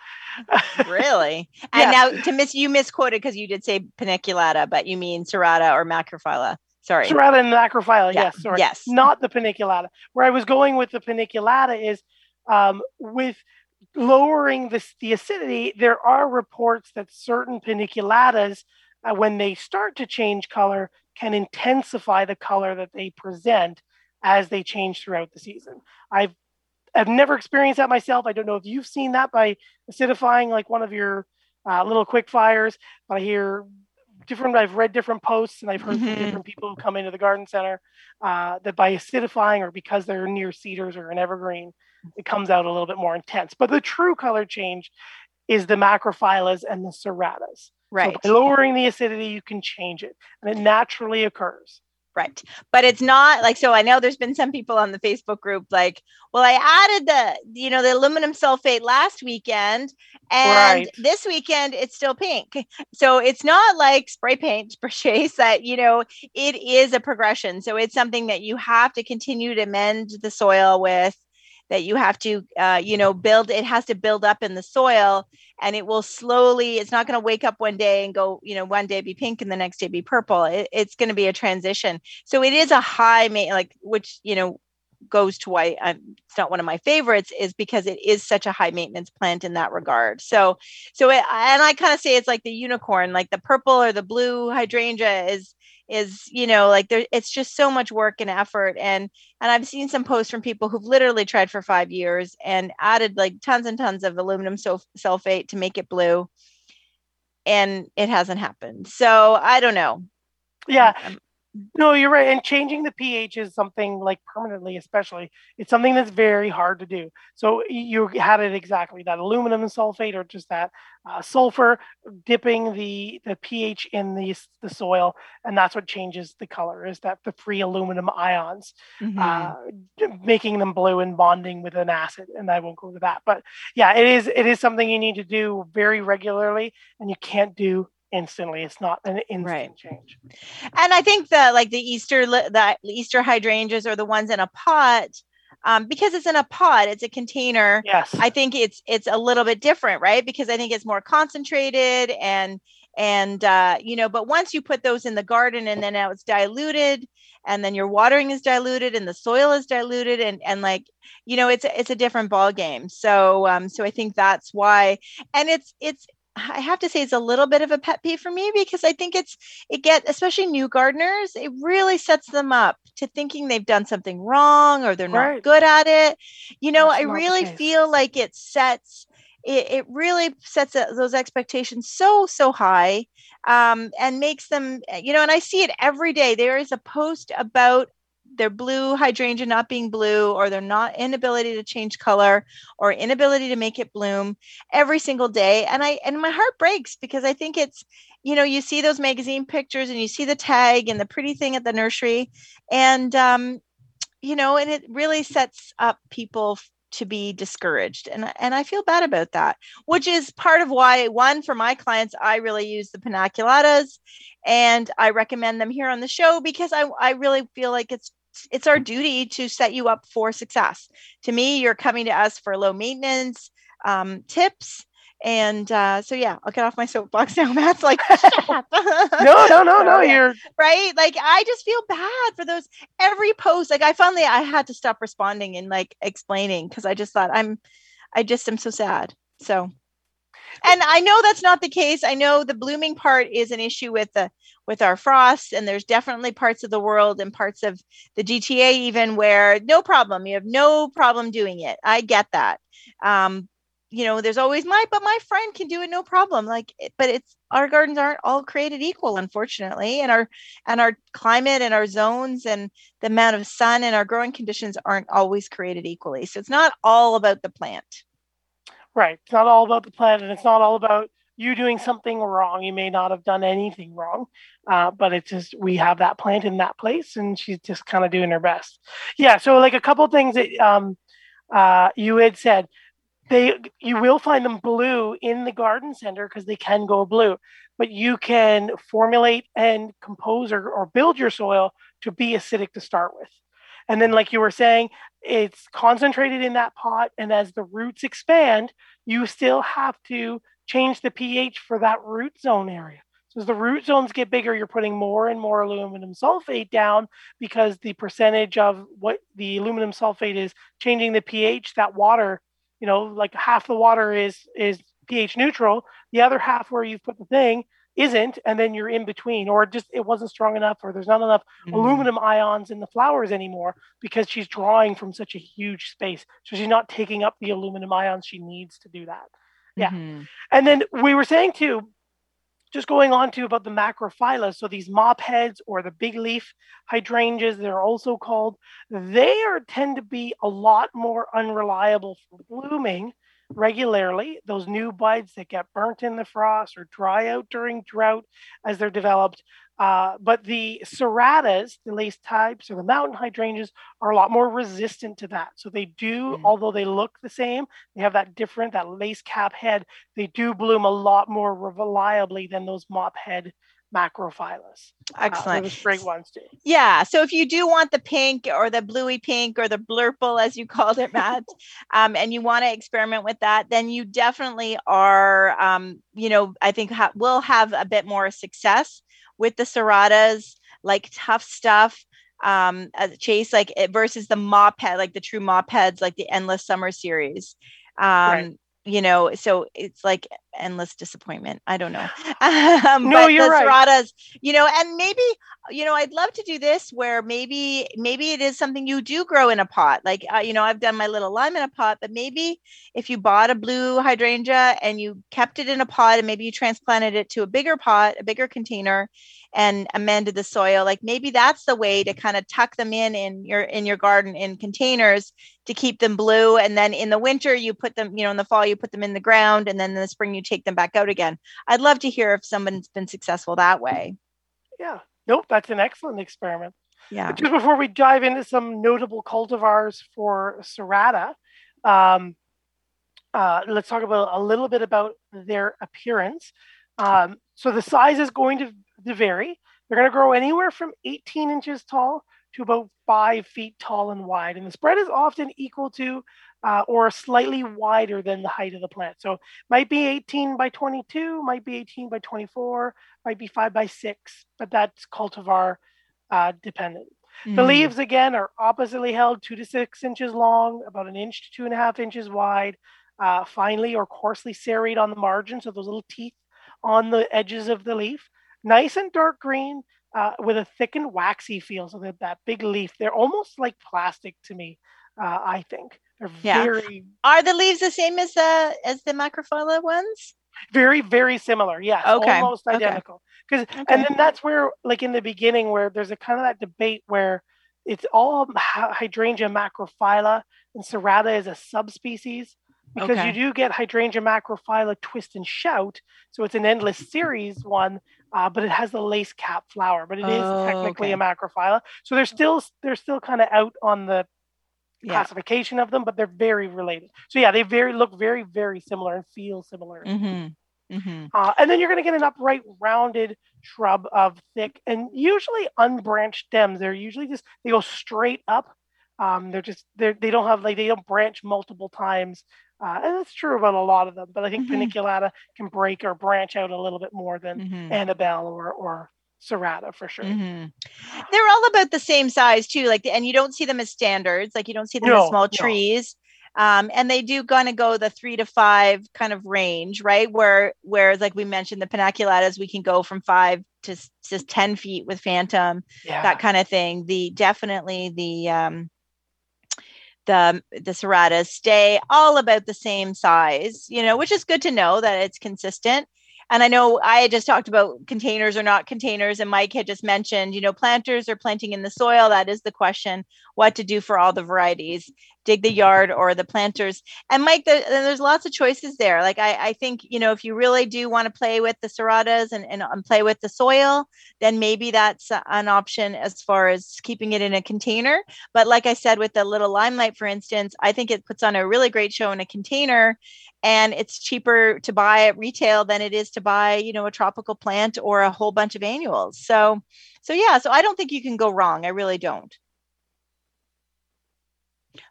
really? And yeah. now to miss you misquoted because you did say paniculata, but you mean serrata or macrophylla. Sorry. Serrata and macrophylla, yeah. yes, sorry. Yes. Not the paniculata. Where I was going with the paniculata is um, with lowering this, the acidity, there are reports that certain paniculatas, uh, when they start to change color, can intensify the color that they present as they change throughout the season. I've I've never experienced that myself. I don't know if you've seen that by acidifying like one of your uh, little quick fires, but I hear different. I've read different posts and I've heard mm-hmm. from different people who come into the garden center uh, that by acidifying or because they're near cedars or an evergreen, it comes out a little bit more intense. But the true color change is the macrophyllas and the serratas. Right. So by lowering the acidity, you can change it, and it naturally occurs. Right. But it's not like so I know there's been some people on the Facebook group like, well, I added the, you know, the aluminum sulfate last weekend and right. this weekend it's still pink. So it's not like spray paint chase that, you know, it is a progression. So it's something that you have to continue to mend the soil with that you have to uh, you know build it has to build up in the soil and it will slowly it's not going to wake up one day and go you know one day be pink and the next day be purple it, it's going to be a transition so it is a high like which you know goes to why I'm, it's not one of my favorites is because it is such a high maintenance plant in that regard. So, so it, and I kind of say it's like the unicorn, like the purple or the blue hydrangea is is you know like there it's just so much work and effort and and i've seen some posts from people who've literally tried for five years and added like tons and tons of aluminum sulfate to make it blue and it hasn't happened. So i don't know. Yeah no, you're right. And changing the pH is something like permanently, especially, it's something that's very hard to do. So you had it exactly that aluminum sulfate or just that uh, sulfur dipping the the pH in the the soil, and that's what changes the color. Is that the free aluminum ions, mm-hmm. uh, making them blue and bonding with an acid? And I won't go to that, but yeah, it is it is something you need to do very regularly, and you can't do instantly. It's not an instant right. change. And I think that like the Easter the Easter hydrangeas are the ones in a pot. Um, because it's in a pot, it's a container. Yes. I think it's it's a little bit different, right? Because I think it's more concentrated and and uh, you know, but once you put those in the garden and then now it's diluted and then your watering is diluted and the soil is diluted and and like you know it's it's a different ball game so um so i think that's why and it's it's I have to say it's a little bit of a pet peeve for me because I think it's it get especially new gardeners, it really sets them up to thinking they've done something wrong or they're right. not good at it. You know, That's I really feel like it sets it, it really sets those expectations so so high um, and makes them you know and i see it every day there is a post about their blue hydrangea not being blue or their not inability to change color or inability to make it bloom every single day. And i and my heart breaks because i think it's you know you see those magazine pictures and you see the tag and the pretty thing at the nursery. And um you know and it really sets up people to be discouraged. And and I feel bad about that which is part of why one for my clients I really use the Paniculata's and I recommend them here on the show because I I really feel like it's it's our duty to set you up for success. To me, you're coming to us for low maintenance um, tips. And uh, so, yeah, I'll get off my soapbox now. Matt's like, no, no, no, no. You're right. Like, I just feel bad for those every post. Like, I finally I had to stop responding and like explaining because I just thought I'm, I just am so sad. So and I know that's not the case. I know the blooming part is an issue with the with our frosts, and there's definitely parts of the world and parts of the GTA even where no problem. You have no problem doing it. I get that. Um, you know, there's always my, but my friend can do it no problem. Like, but it's our gardens aren't all created equal, unfortunately, and our and our climate and our zones and the amount of sun and our growing conditions aren't always created equally. So it's not all about the plant. Right. It's not all about the plant and it's not all about you doing something wrong. You may not have done anything wrong, uh, but it's just we have that plant in that place and she's just kind of doing her best. Yeah. So, like a couple things that um, uh, you had said, they you will find them blue in the garden center because they can go blue, but you can formulate and compose or, or build your soil to be acidic to start with. And then, like you were saying, it's concentrated in that pot. And as the roots expand, you still have to change the pH for that root zone area. So as the root zones get bigger, you're putting more and more aluminum sulfate down because the percentage of what the aluminum sulfate is changing the pH, that water, you know, like half the water is is pH neutral. The other half where you've put the thing isn't and then you're in between or just it wasn't strong enough or there's not enough mm. aluminum ions in the flowers anymore because she's drawing from such a huge space so she's not taking up the aluminum ions she needs to do that yeah mm-hmm. and then we were saying too just going on to about the macrophylla so these mop heads or the big leaf hydrangeas they're also called they are tend to be a lot more unreliable for blooming regularly, those new buds that get burnt in the frost or dry out during drought as they're developed. Uh, but the serratas, the lace types or the mountain hydrangeas, are a lot more resistant to that. So they do, mm. although they look the same, they have that different, that lace cap head, they do bloom a lot more reliably than those mop head macrophyllus. Excellent. Uh, those great ones too. Yeah. So if you do want the pink or the bluey pink or the blurple, as you called it, Matt, um, and you want to experiment with that, then you definitely are, um, you know, I think ha- will have a bit more success with the serratas, like tough stuff um as chase like versus the mop head like the true mop heads like the endless summer series um right you know, so it's like endless disappointment. I don't know. Um, no, you're right. Serratas, you know, and maybe, you know, I'd love to do this where maybe, maybe it is something you do grow in a pot. Like, uh, you know, I've done my little lime in a pot, but maybe if you bought a blue hydrangea and you kept it in a pot and maybe you transplanted it to a bigger pot, a bigger container, and amended the soil like maybe that's the way to kind of tuck them in in your in your garden in containers to keep them blue and then in the winter you put them you know in the fall you put them in the ground and then in the spring you take them back out again. I'd love to hear if someone's been successful that way. Yeah. Nope that's an excellent experiment. Yeah. Just before we dive into some notable cultivars for serrata um, uh, let's talk about a little bit about their appearance. Um, so the size is going to to vary. They're going to grow anywhere from 18 inches tall to about five feet tall and wide. And the spread is often equal to uh, or slightly wider than the height of the plant. So might be 18 by 22, might be 18 by 24, might be 5 by 6, but that's cultivar uh, dependent. Mm. The leaves, again, are oppositely held, two to six inches long, about an inch to two and a half inches wide, uh, finely or coarsely serrate on the margins, so those little teeth on the edges of the leaf nice and dark green uh, with a thick and waxy feel. So that that big leaf, they're almost like plastic to me. Uh, I think they're yeah. very. Are the leaves the same as the as the macrophylla ones? Very, very similar. Yes, okay. almost identical. Because okay. okay. and then that's where, like in the beginning, where there's a kind of that debate where it's all hydrangea macrophylla and serrata is a subspecies because okay. you do get hydrangea macrophylla twist and shout so it's an endless series one uh, but it has the lace cap flower, but it is oh, technically okay. a macrophylla. So they're still they're still kind of out on the yeah. classification of them, but they're very related. So yeah, they very look very very similar and feel similar. Mm-hmm. Mm-hmm. Uh, and then you're going to get an upright, rounded shrub of thick and usually unbranched stems. They're usually just they go straight up. Um, they're just they they don't have like they don't branch multiple times uh, and that's true about a lot of them, but I think mm-hmm. paniculata can break or branch out a little bit more than mm-hmm. Annabelle or or Serrata for sure. Mm-hmm. They're all about the same size too, like and you don't see them as standards, like you don't see them no, as small no. trees. Um, and they do kind of go the three to five kind of range, right? Where whereas like we mentioned the paniculatas, we can go from five to just ten feet with phantom, yeah. that kind of thing. The definitely the um, the the serratas stay all about the same size, you know, which is good to know that it's consistent. And I know I just talked about containers or not containers, and Mike had just mentioned, you know, planters are planting in the soil. That is the question what to do for all the varieties dig the yard or the planters. And Mike, the, there's lots of choices there. Like I, I think, you know, if you really do want to play with the serratas and, and, and play with the soil, then maybe that's an option as far as keeping it in a container. But like I said, with the little limelight, for instance, I think it puts on a really great show in a container and it's cheaper to buy at retail than it is to buy you know a tropical plant or a whole bunch of annuals so so yeah so i don't think you can go wrong i really don't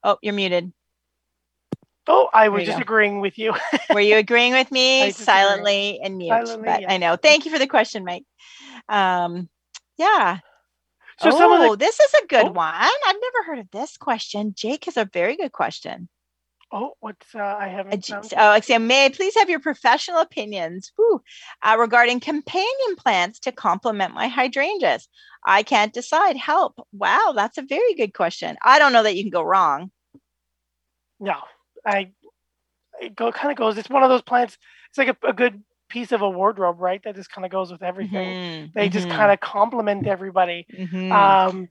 oh you're muted Oh, I was just go. agreeing with you. Were you agreeing with me silently and mute? Silently, but I know. Thank you for the question, Mike. Um, yeah. So oh, the, this is a good oh. one. I've never heard of this question. Jake has a very good question. Oh, what's uh, I haven't. Uh, oh, Sam, may I please have your professional opinions whew, uh, regarding companion plants to complement my hydrangeas? I can't decide. Help! Wow, that's a very good question. I don't know that you can go wrong. No, I. It go kind of goes. It's one of those plants. It's like a, a good piece of a wardrobe, right? That just kind of goes with everything. Mm-hmm. They mm-hmm. just kind of complement everybody. Mm-hmm. Um,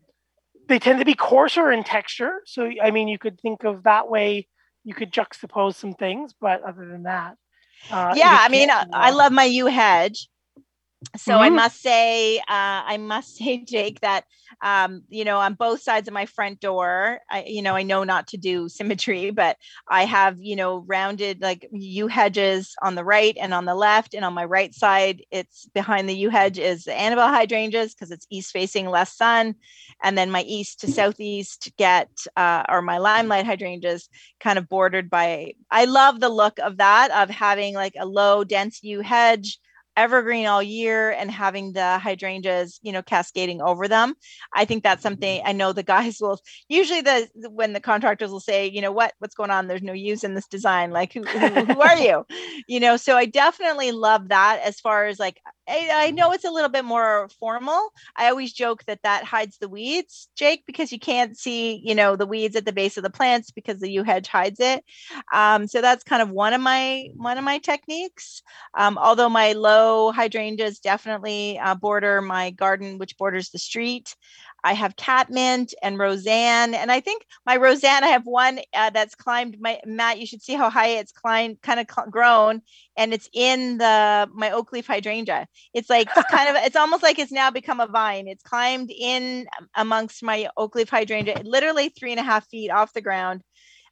they tend to be coarser in texture, so I mean, you could think of that way you could juxtapose some things, but other than that, uh, yeah, I mean, I love my yew hedge. So I must say, uh, I must say, Jake, that um, you know, on both sides of my front door, I, you know, I know not to do symmetry, but I have, you know, rounded like yew hedges on the right and on the left, and on my right side, it's behind the yew hedge is the Annabelle hydrangeas because it's east facing, less sun, and then my east to southeast get uh, or my limelight hydrangeas kind of bordered by. I love the look of that of having like a low dense yew hedge evergreen all year and having the hydrangeas you know cascading over them i think that's mm-hmm. something i know the guys will usually the when the contractors will say you know what? What's going on? There's no use in this design. Like who, who, who are you? You know so i definitely love that as far as like I, I, know it's a little bit more formal. I always joke that that hides the weeds, Jake, because you can't see, you know, the weeds at the base of the plants because the yew hedge hides it. Um, so that's kind of one of my one of my techniques. Um, although my low hydrangeas definitely uh, border my garden, which borders the street. I have catmint and Roseanne, and I think my Roseanne. I have one uh, that's climbed. My Matt, you should see how high it's climbed, kind of cl- grown, and it's in the my oak leaf hydrangea. It's like it's kind of. It's almost like it's now become a vine. It's climbed in amongst my oak leaf hydrangea, literally three and a half feet off the ground.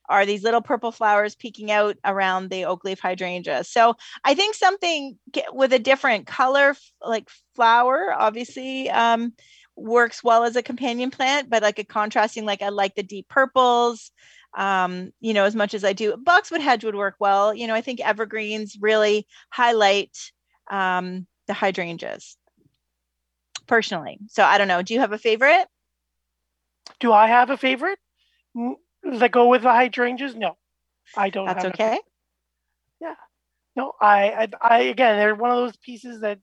Are these little purple flowers peeking out around the oak leaf hydrangea? So I think something with a different color, like flower, obviously. Um, works well as a companion plant, but like a contrasting, like I like the deep purples, um, you know, as much as I do. Boxwood hedge would work well. You know, I think evergreens really highlight um, the hydrangeas personally. So I don't know. Do you have a favorite? Do I have a favorite? Does That go with the hydrangeas? No, I don't. That's okay. Yeah. No, I, I, I, again, they're one of those pieces that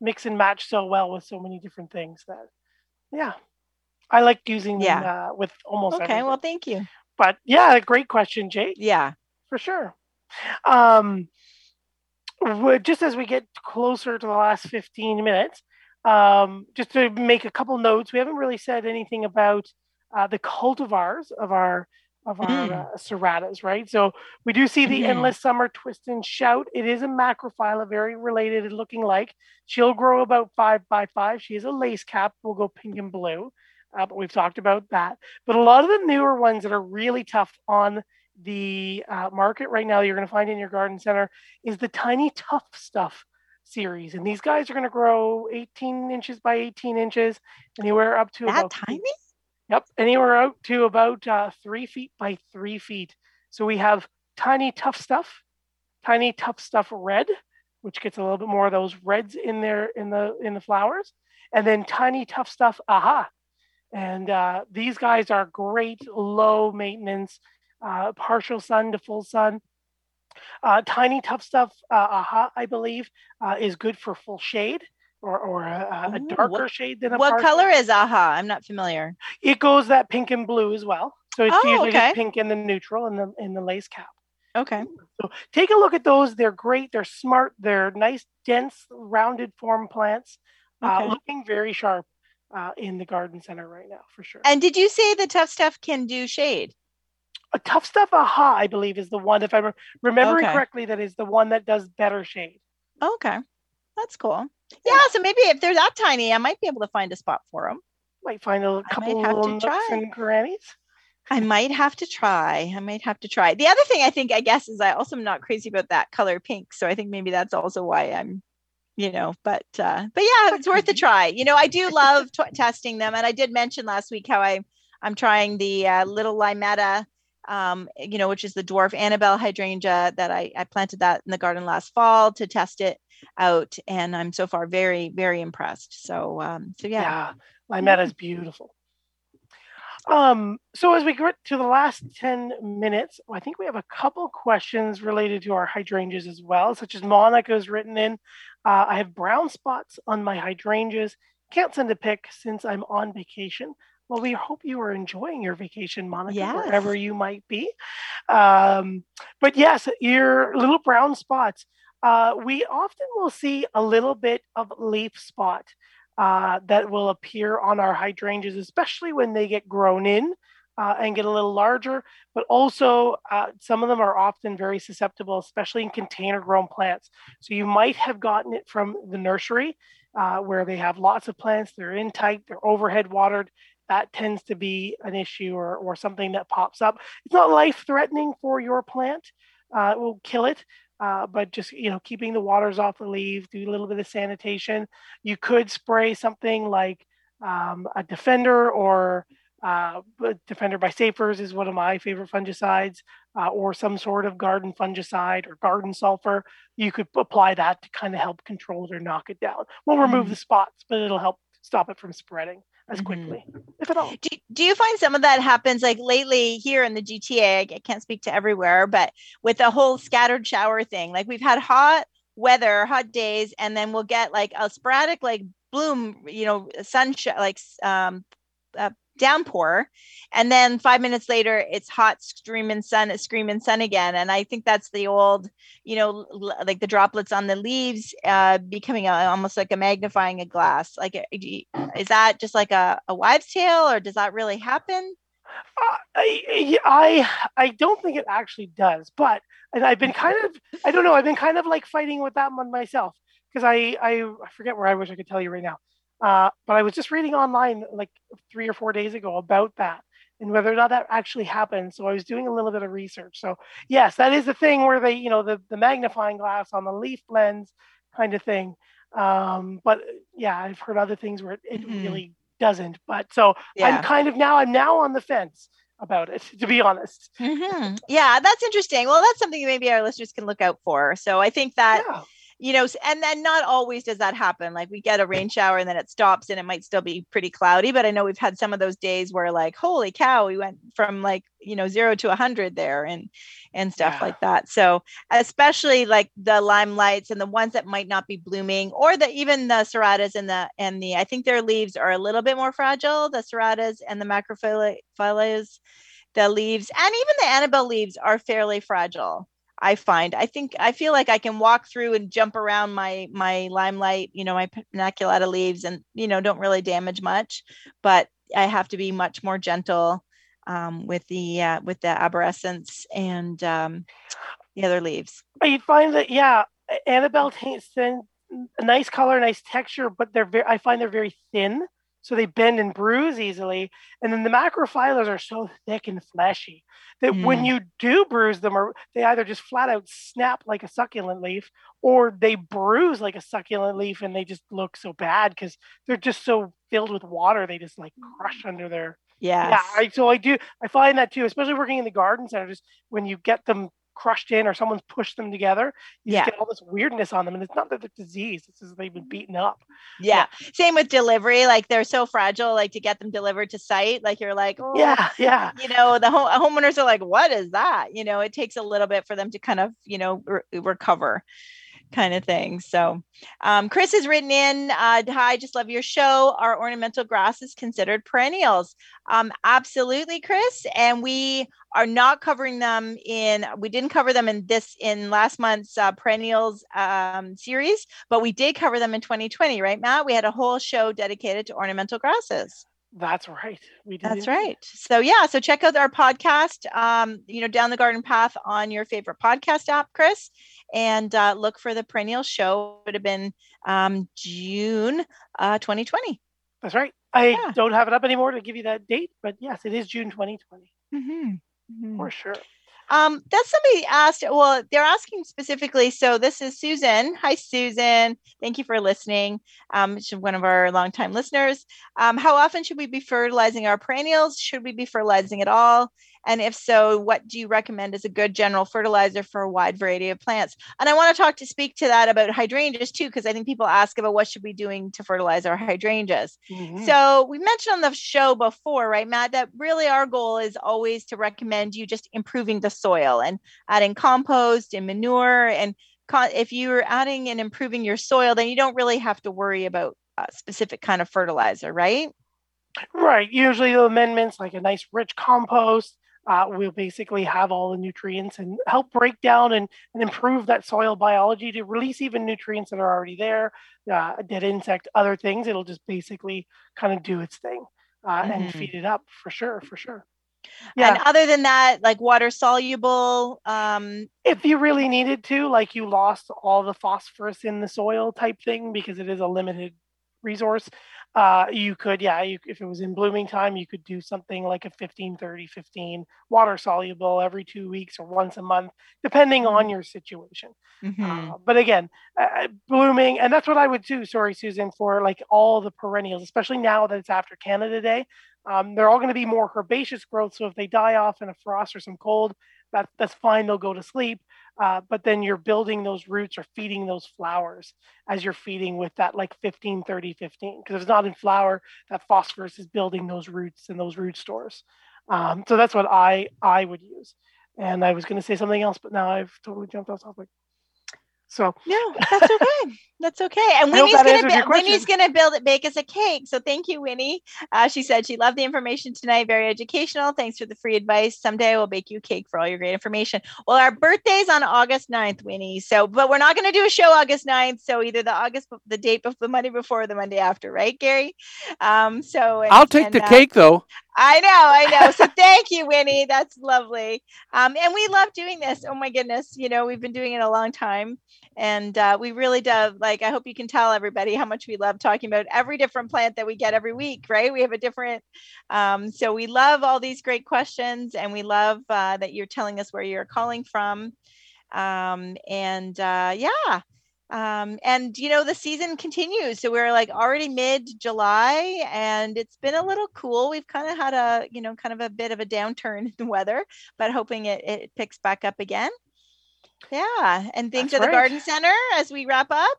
mix and match so well with so many different things that yeah, I like using them yeah. uh, with almost. Okay, everything. well, thank you. But yeah, great question, Jake. Yeah, for sure. Um, just as we get closer to the last 15 minutes, um, just to make a couple notes, we haven't really said anything about uh, the cultivars of our of our mm. uh, serratas, right? So we do see the mm. endless summer twist and shout. It is a macrophylla, very related looking like. She'll grow about five by five. She is a lace cap. We'll go pink and blue, uh, but we've talked about that. But a lot of the newer ones that are really tough on the uh, market right now, you're going to find in your garden center, is the tiny tough stuff series. And these guys are going to grow 18 inches by 18 inches, anywhere up to that about tiny. Yep, anywhere out to about uh, three feet by three feet. So we have tiny tough stuff, tiny tough stuff red, which gets a little bit more of those reds in there in the in the flowers, and then tiny tough stuff aha. And uh, these guys are great low maintenance, uh, partial sun to full sun. Uh, tiny tough stuff uh, aha, I believe, uh, is good for full shade or, or a, a darker what, shade than a what color is aha? I'm not familiar. It goes that pink and blue as well. So it's oh, usually okay. pink and the neutral and the in the lace cap. Okay. So take a look at those. They're great. They're smart. They're nice dense rounded form plants uh, okay. uh, looking very sharp uh, in the garden center right now for sure. And did you say the tough stuff can do shade? A tough stuff aha i believe is the one if i'm remembering okay. correctly that is the one that does better shade. Okay. That's cool yeah, so maybe if they're that tiny, I might be able to find a spot for them. Might find a couple of little nooks and crannies. I might have to try. I might have to try. The other thing I think, I guess, is I also am not crazy about that color pink. So I think maybe that's also why I'm, you know, but uh, but yeah, it's worth a try. You know, I do love t- testing them, and I did mention last week how I I'm trying the uh, little limetta um, you know, which is the dwarf Annabelle hydrangea that I, I planted that in the garden last fall to test it out, and I'm so far very very impressed. So um, so yeah, yeah, limetta is beautiful. Um, so as we get to the last 10 minutes, I think we have a couple questions related to our hydrangeas as well, such as Monica's written in. Uh, I have brown spots on my hydrangeas. Can't send a pic since I'm on vacation. Well, we hope you are enjoying your vacation, Monica, yes. wherever you might be. Um, but yes, your little brown spots. Uh, we often will see a little bit of leaf spot uh, that will appear on our hydrangeas, especially when they get grown in uh, and get a little larger, but also uh, some of them are often very susceptible, especially in container grown plants. So you might have gotten it from the nursery uh, where they have lots of plants, they're in tight, they're overhead watered. That tends to be an issue or, or something that pops up. It's not life threatening for your plant, uh, it will kill it. Uh, but just you know keeping the waters off the leaves do a little bit of sanitation you could spray something like um, a defender or uh, Defender by Safer's is one of my favorite fungicides, uh, or some sort of garden fungicide or garden sulfur. You could apply that to kind of help control it or knock it down. Won't remove mm-hmm. the spots, but it'll help stop it from spreading as mm-hmm. quickly, mm-hmm. if at all. Do, do you find some of that happens like lately here in the GTA? I can't speak to everywhere, but with the whole scattered shower thing, like we've had hot weather, hot days, and then we'll get like a sporadic like bloom, you know, sunshine, like um, uh, downpour. And then five minutes later it's hot screaming sun screaming sun again. And i think that's the old you know like the droplets on the leaves uh, becoming a, almost like a magnifying a glass. Like uh, is that just like a, a wives tale or does that really happen? Uh, I, I I don't think it actually does, but and I've been kind of I don't know I've been kind of like fighting with that one myself because I, I I forget where I wish I could tell you right now. Uh, but I was just reading online like three or four days ago about that and whether or not that actually happened. So I was doing a little bit of research. So yes, that is the thing where they, you know, the, the magnifying glass on the leaf lens kind of thing. Um, but yeah, I've heard other things where it, it mm-hmm. really doesn't. But so yeah. I'm kind of now, I'm now on the fence about it, to be honest. Mm-hmm. Yeah, that's interesting. Well, that's something maybe our listeners can look out for. So I think that. Yeah you know, and then not always does that happen. Like we get a rain shower and then it stops and it might still be pretty cloudy. But I know we've had some of those days where like, holy cow, we went from like, you know, zero to a hundred there and and stuff yeah. like that. So especially like the limelights and the ones that might not be blooming, or the even the serratas and the and the I think their leaves are a little bit more fragile, the serratas and the macrophyllaceae, the leaves, and even the Annabelle leaves are fairly fragile. I find. I think I feel like I can walk through and jump around my my limelight, you know, my paniculata leaves, and you know, don't really damage much. But I have to be much more gentle um, with the uh, with the arborescens and um, the other leaves. You find that yeah, Annabelle taints a nice color, nice texture, but they're very. I find they're very thin so they bend and bruise easily. And then the macrophyllas are so thick and fleshy that mm. when you do bruise them, or they either just flat out snap like a succulent leaf, or they bruise like a succulent leaf, and they just look so bad because they're just so filled with water. They just like crush under their yes. yeah. I, so I do. I find that too, especially working in the garden center. Just when you get them crushed in or someone's pushed them together, you yeah. get all this weirdness on them. And it's not that they're disease, it's just they've been mm-hmm. beaten up. Yeah. yeah. Same with delivery. Like they're so fragile, like to get them delivered to site. Like you're like, oh, yeah, yeah. You know, the home- homeowners are like, what is that? You know, it takes a little bit for them to kind of, you know, re- recover kind of thing. So, um, Chris has written in, uh, "Hi, just love your show. Are ornamental grasses considered perennials?" Um, absolutely, Chris. And we are not covering them in. We didn't cover them in this in last month's uh, perennials um, series, but we did cover them in 2020, right, Matt? We had a whole show dedicated to ornamental grasses. That's right. We did. That's right. So yeah, so check out our podcast, um, you know, down the garden path on your favorite podcast app, Chris, and uh, look for the perennial show. It would have been um, June uh, 2020. That's right. I yeah. don't have it up anymore to give you that date, but yes, it is June 2020. Mm-hmm. Mm-hmm. For sure. Um, that somebody asked, well, they're asking specifically. So this is Susan. Hi, Susan. Thank you for listening. Um, she's one of our longtime listeners. Um, how often should we be fertilizing our perennials? Should we be fertilizing at all? And if so, what do you recommend as a good general fertilizer for a wide variety of plants? And I want to talk to speak to that about hydrangeas too, because I think people ask about what should we doing to fertilize our hydrangeas. Mm-hmm. So we mentioned on the show before, right, Matt, that really our goal is always to recommend you just improving the soil and adding compost and manure. And if you're adding and improving your soil, then you don't really have to worry about a specific kind of fertilizer, right? Right. Usually the amendments like a nice rich compost, uh, will basically have all the nutrients and help break down and, and improve that soil biology to release even nutrients that are already there, uh, dead insect, other things. It'll just basically kind of do its thing uh, mm-hmm. and feed it up for sure, for sure. Yeah. And other than that, like water soluble, um, if you really needed to, like you lost all the phosphorus in the soil type thing because it is a limited resource, uh, you could, yeah, you, if it was in blooming time, you could do something like a 15, 30, 15 water soluble every two weeks or once a month, depending on your situation. mhm. Uh, but again, uh, blooming, and that's what I would do. Sorry, Susan, for like all the perennials, especially now that it's after Canada Day. Um, they're all going to be more herbaceous growth. So if they die off in a frost or some cold, that that's fine. They'll go to sleep. Uh, but then you're building those roots or feeding those flowers as you're feeding with that like 15, 30, 15. Because if it's not in flower, that phosphorus is building those roots and those root stores. Um, so that's what I I would use. And I was going to say something else, but now I've totally jumped off topic. So No, that's okay. that's okay. And Winnie's gonna answers Winnie's gonna build it, bake us a cake. So thank you, Winnie. Uh, she said she loved the information tonight. Very educational. Thanks for the free advice. Someday I will bake you a cake for all your great information. Well, our birthday's on August 9th, Winnie. So, but we're not gonna do a show August 9th. So either the August, the date before the Monday before or the Monday after, right, Gary? Um, so and- I'll take and, the uh, cake though. I know, I know. So thank you, Winnie. That's lovely. Um, and we love doing this. Oh my goodness, you know, we've been doing it a long time, and uh, we really do. Like, I hope you can tell everybody how much we love talking about every different plant that we get every week. Right? We have a different. Um, so we love all these great questions, and we love uh, that you're telling us where you're calling from. Um, and uh, yeah. Um, and you know the season continues so we're like already mid july and it's been a little cool we've kind of had a you know kind of a bit of a downturn in the weather but hoping it, it picks back up again yeah and things That's at the right. garden center as we wrap up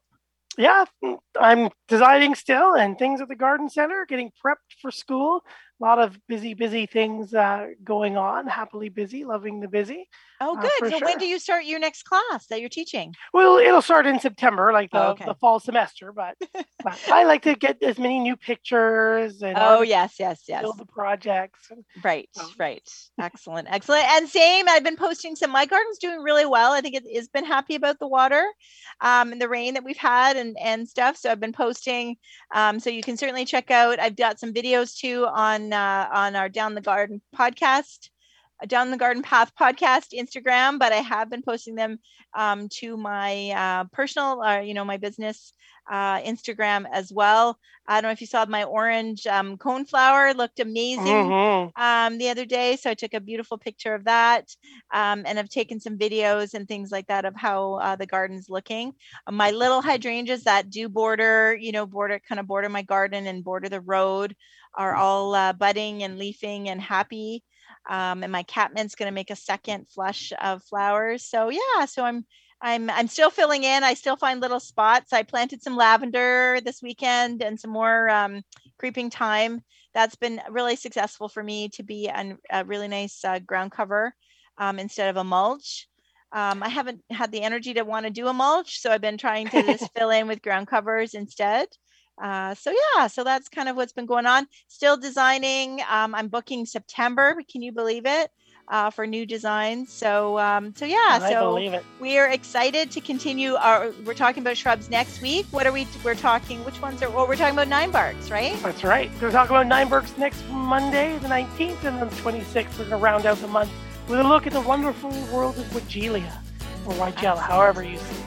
yeah, mm, I'm designing still, and things at the garden center, getting prepped for school. A lot of busy, busy things uh, going on. Happily busy, loving the busy. Oh Uh, good for so sure. when do you start your next class that you're teaching Well, it'll start in September, like the, Oh, okay. the fall semester. But, but I like to get as many new pictures and oh yes yes yes build the projects. Right, Oh. right. Excellent, excellent. And same, I've been posting some. My garden's doing really well. I think it has been happy about the water um, and the rain that we've had and and stuff. So I've been posting. Um, so you can certainly check out. I've got some videos too on uh, on our Down the Garden podcast. Down the Garden Path podcast Instagram, but I have been posting them um, to my uh, personal, uh, you know, my business uh, Instagram as well. I don't know if you saw my orange um, coneflower; looked amazing Mhm. um, the other day. So I took a beautiful picture of that um, and I've taken some videos and things like that of how uh, the garden's looking. My little hydrangeas that do border, you know, border kind of border my garden and border the road are all uh, budding and leafing and happy. Um, and my catmint's going to make a second flush of flowers. So yeah, so I'm I'm I'm still filling in. I still find little spots. I planted some lavender this weekend and some more um, creeping thyme that's been really successful for me to be an, a really nice uh, ground cover um, instead of a mulch. Um, I haven't had the energy to want to do a mulch, so I've been trying to just fill in with ground covers instead. Uh, so yeah, so that's kind of what's been going on. Still designing. Um, I'm booking September. Can you believe it? Uh, for new designs. So um, so yeah, I so believe it. we are excited to continue our. We're talking about shrubs next week. What are we? We're talking. Which ones are? Well, we're talking about nine barks, right? That's right. We're talking about Ninebarks next Monday, the 19th, and then the 26th. We're going to round out the month with a look at the wonderful world of Wagelia, or Wigella, however you see it.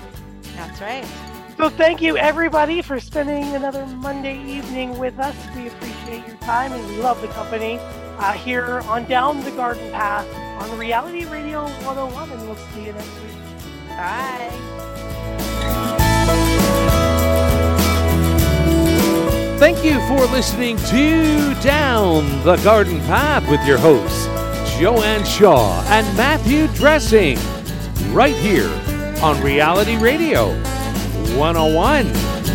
That's right. So thank you everybody for spending another Monday evening with us. We appreciate your time and we love the company uh, here on Down the Garden Path on Reality Radio 101 and we'll see you next week. Bye. Thank you for listening to Down the Garden Path with your hosts, Joanne Shaw and Matthew Dressing, right here on Reality Radio 101.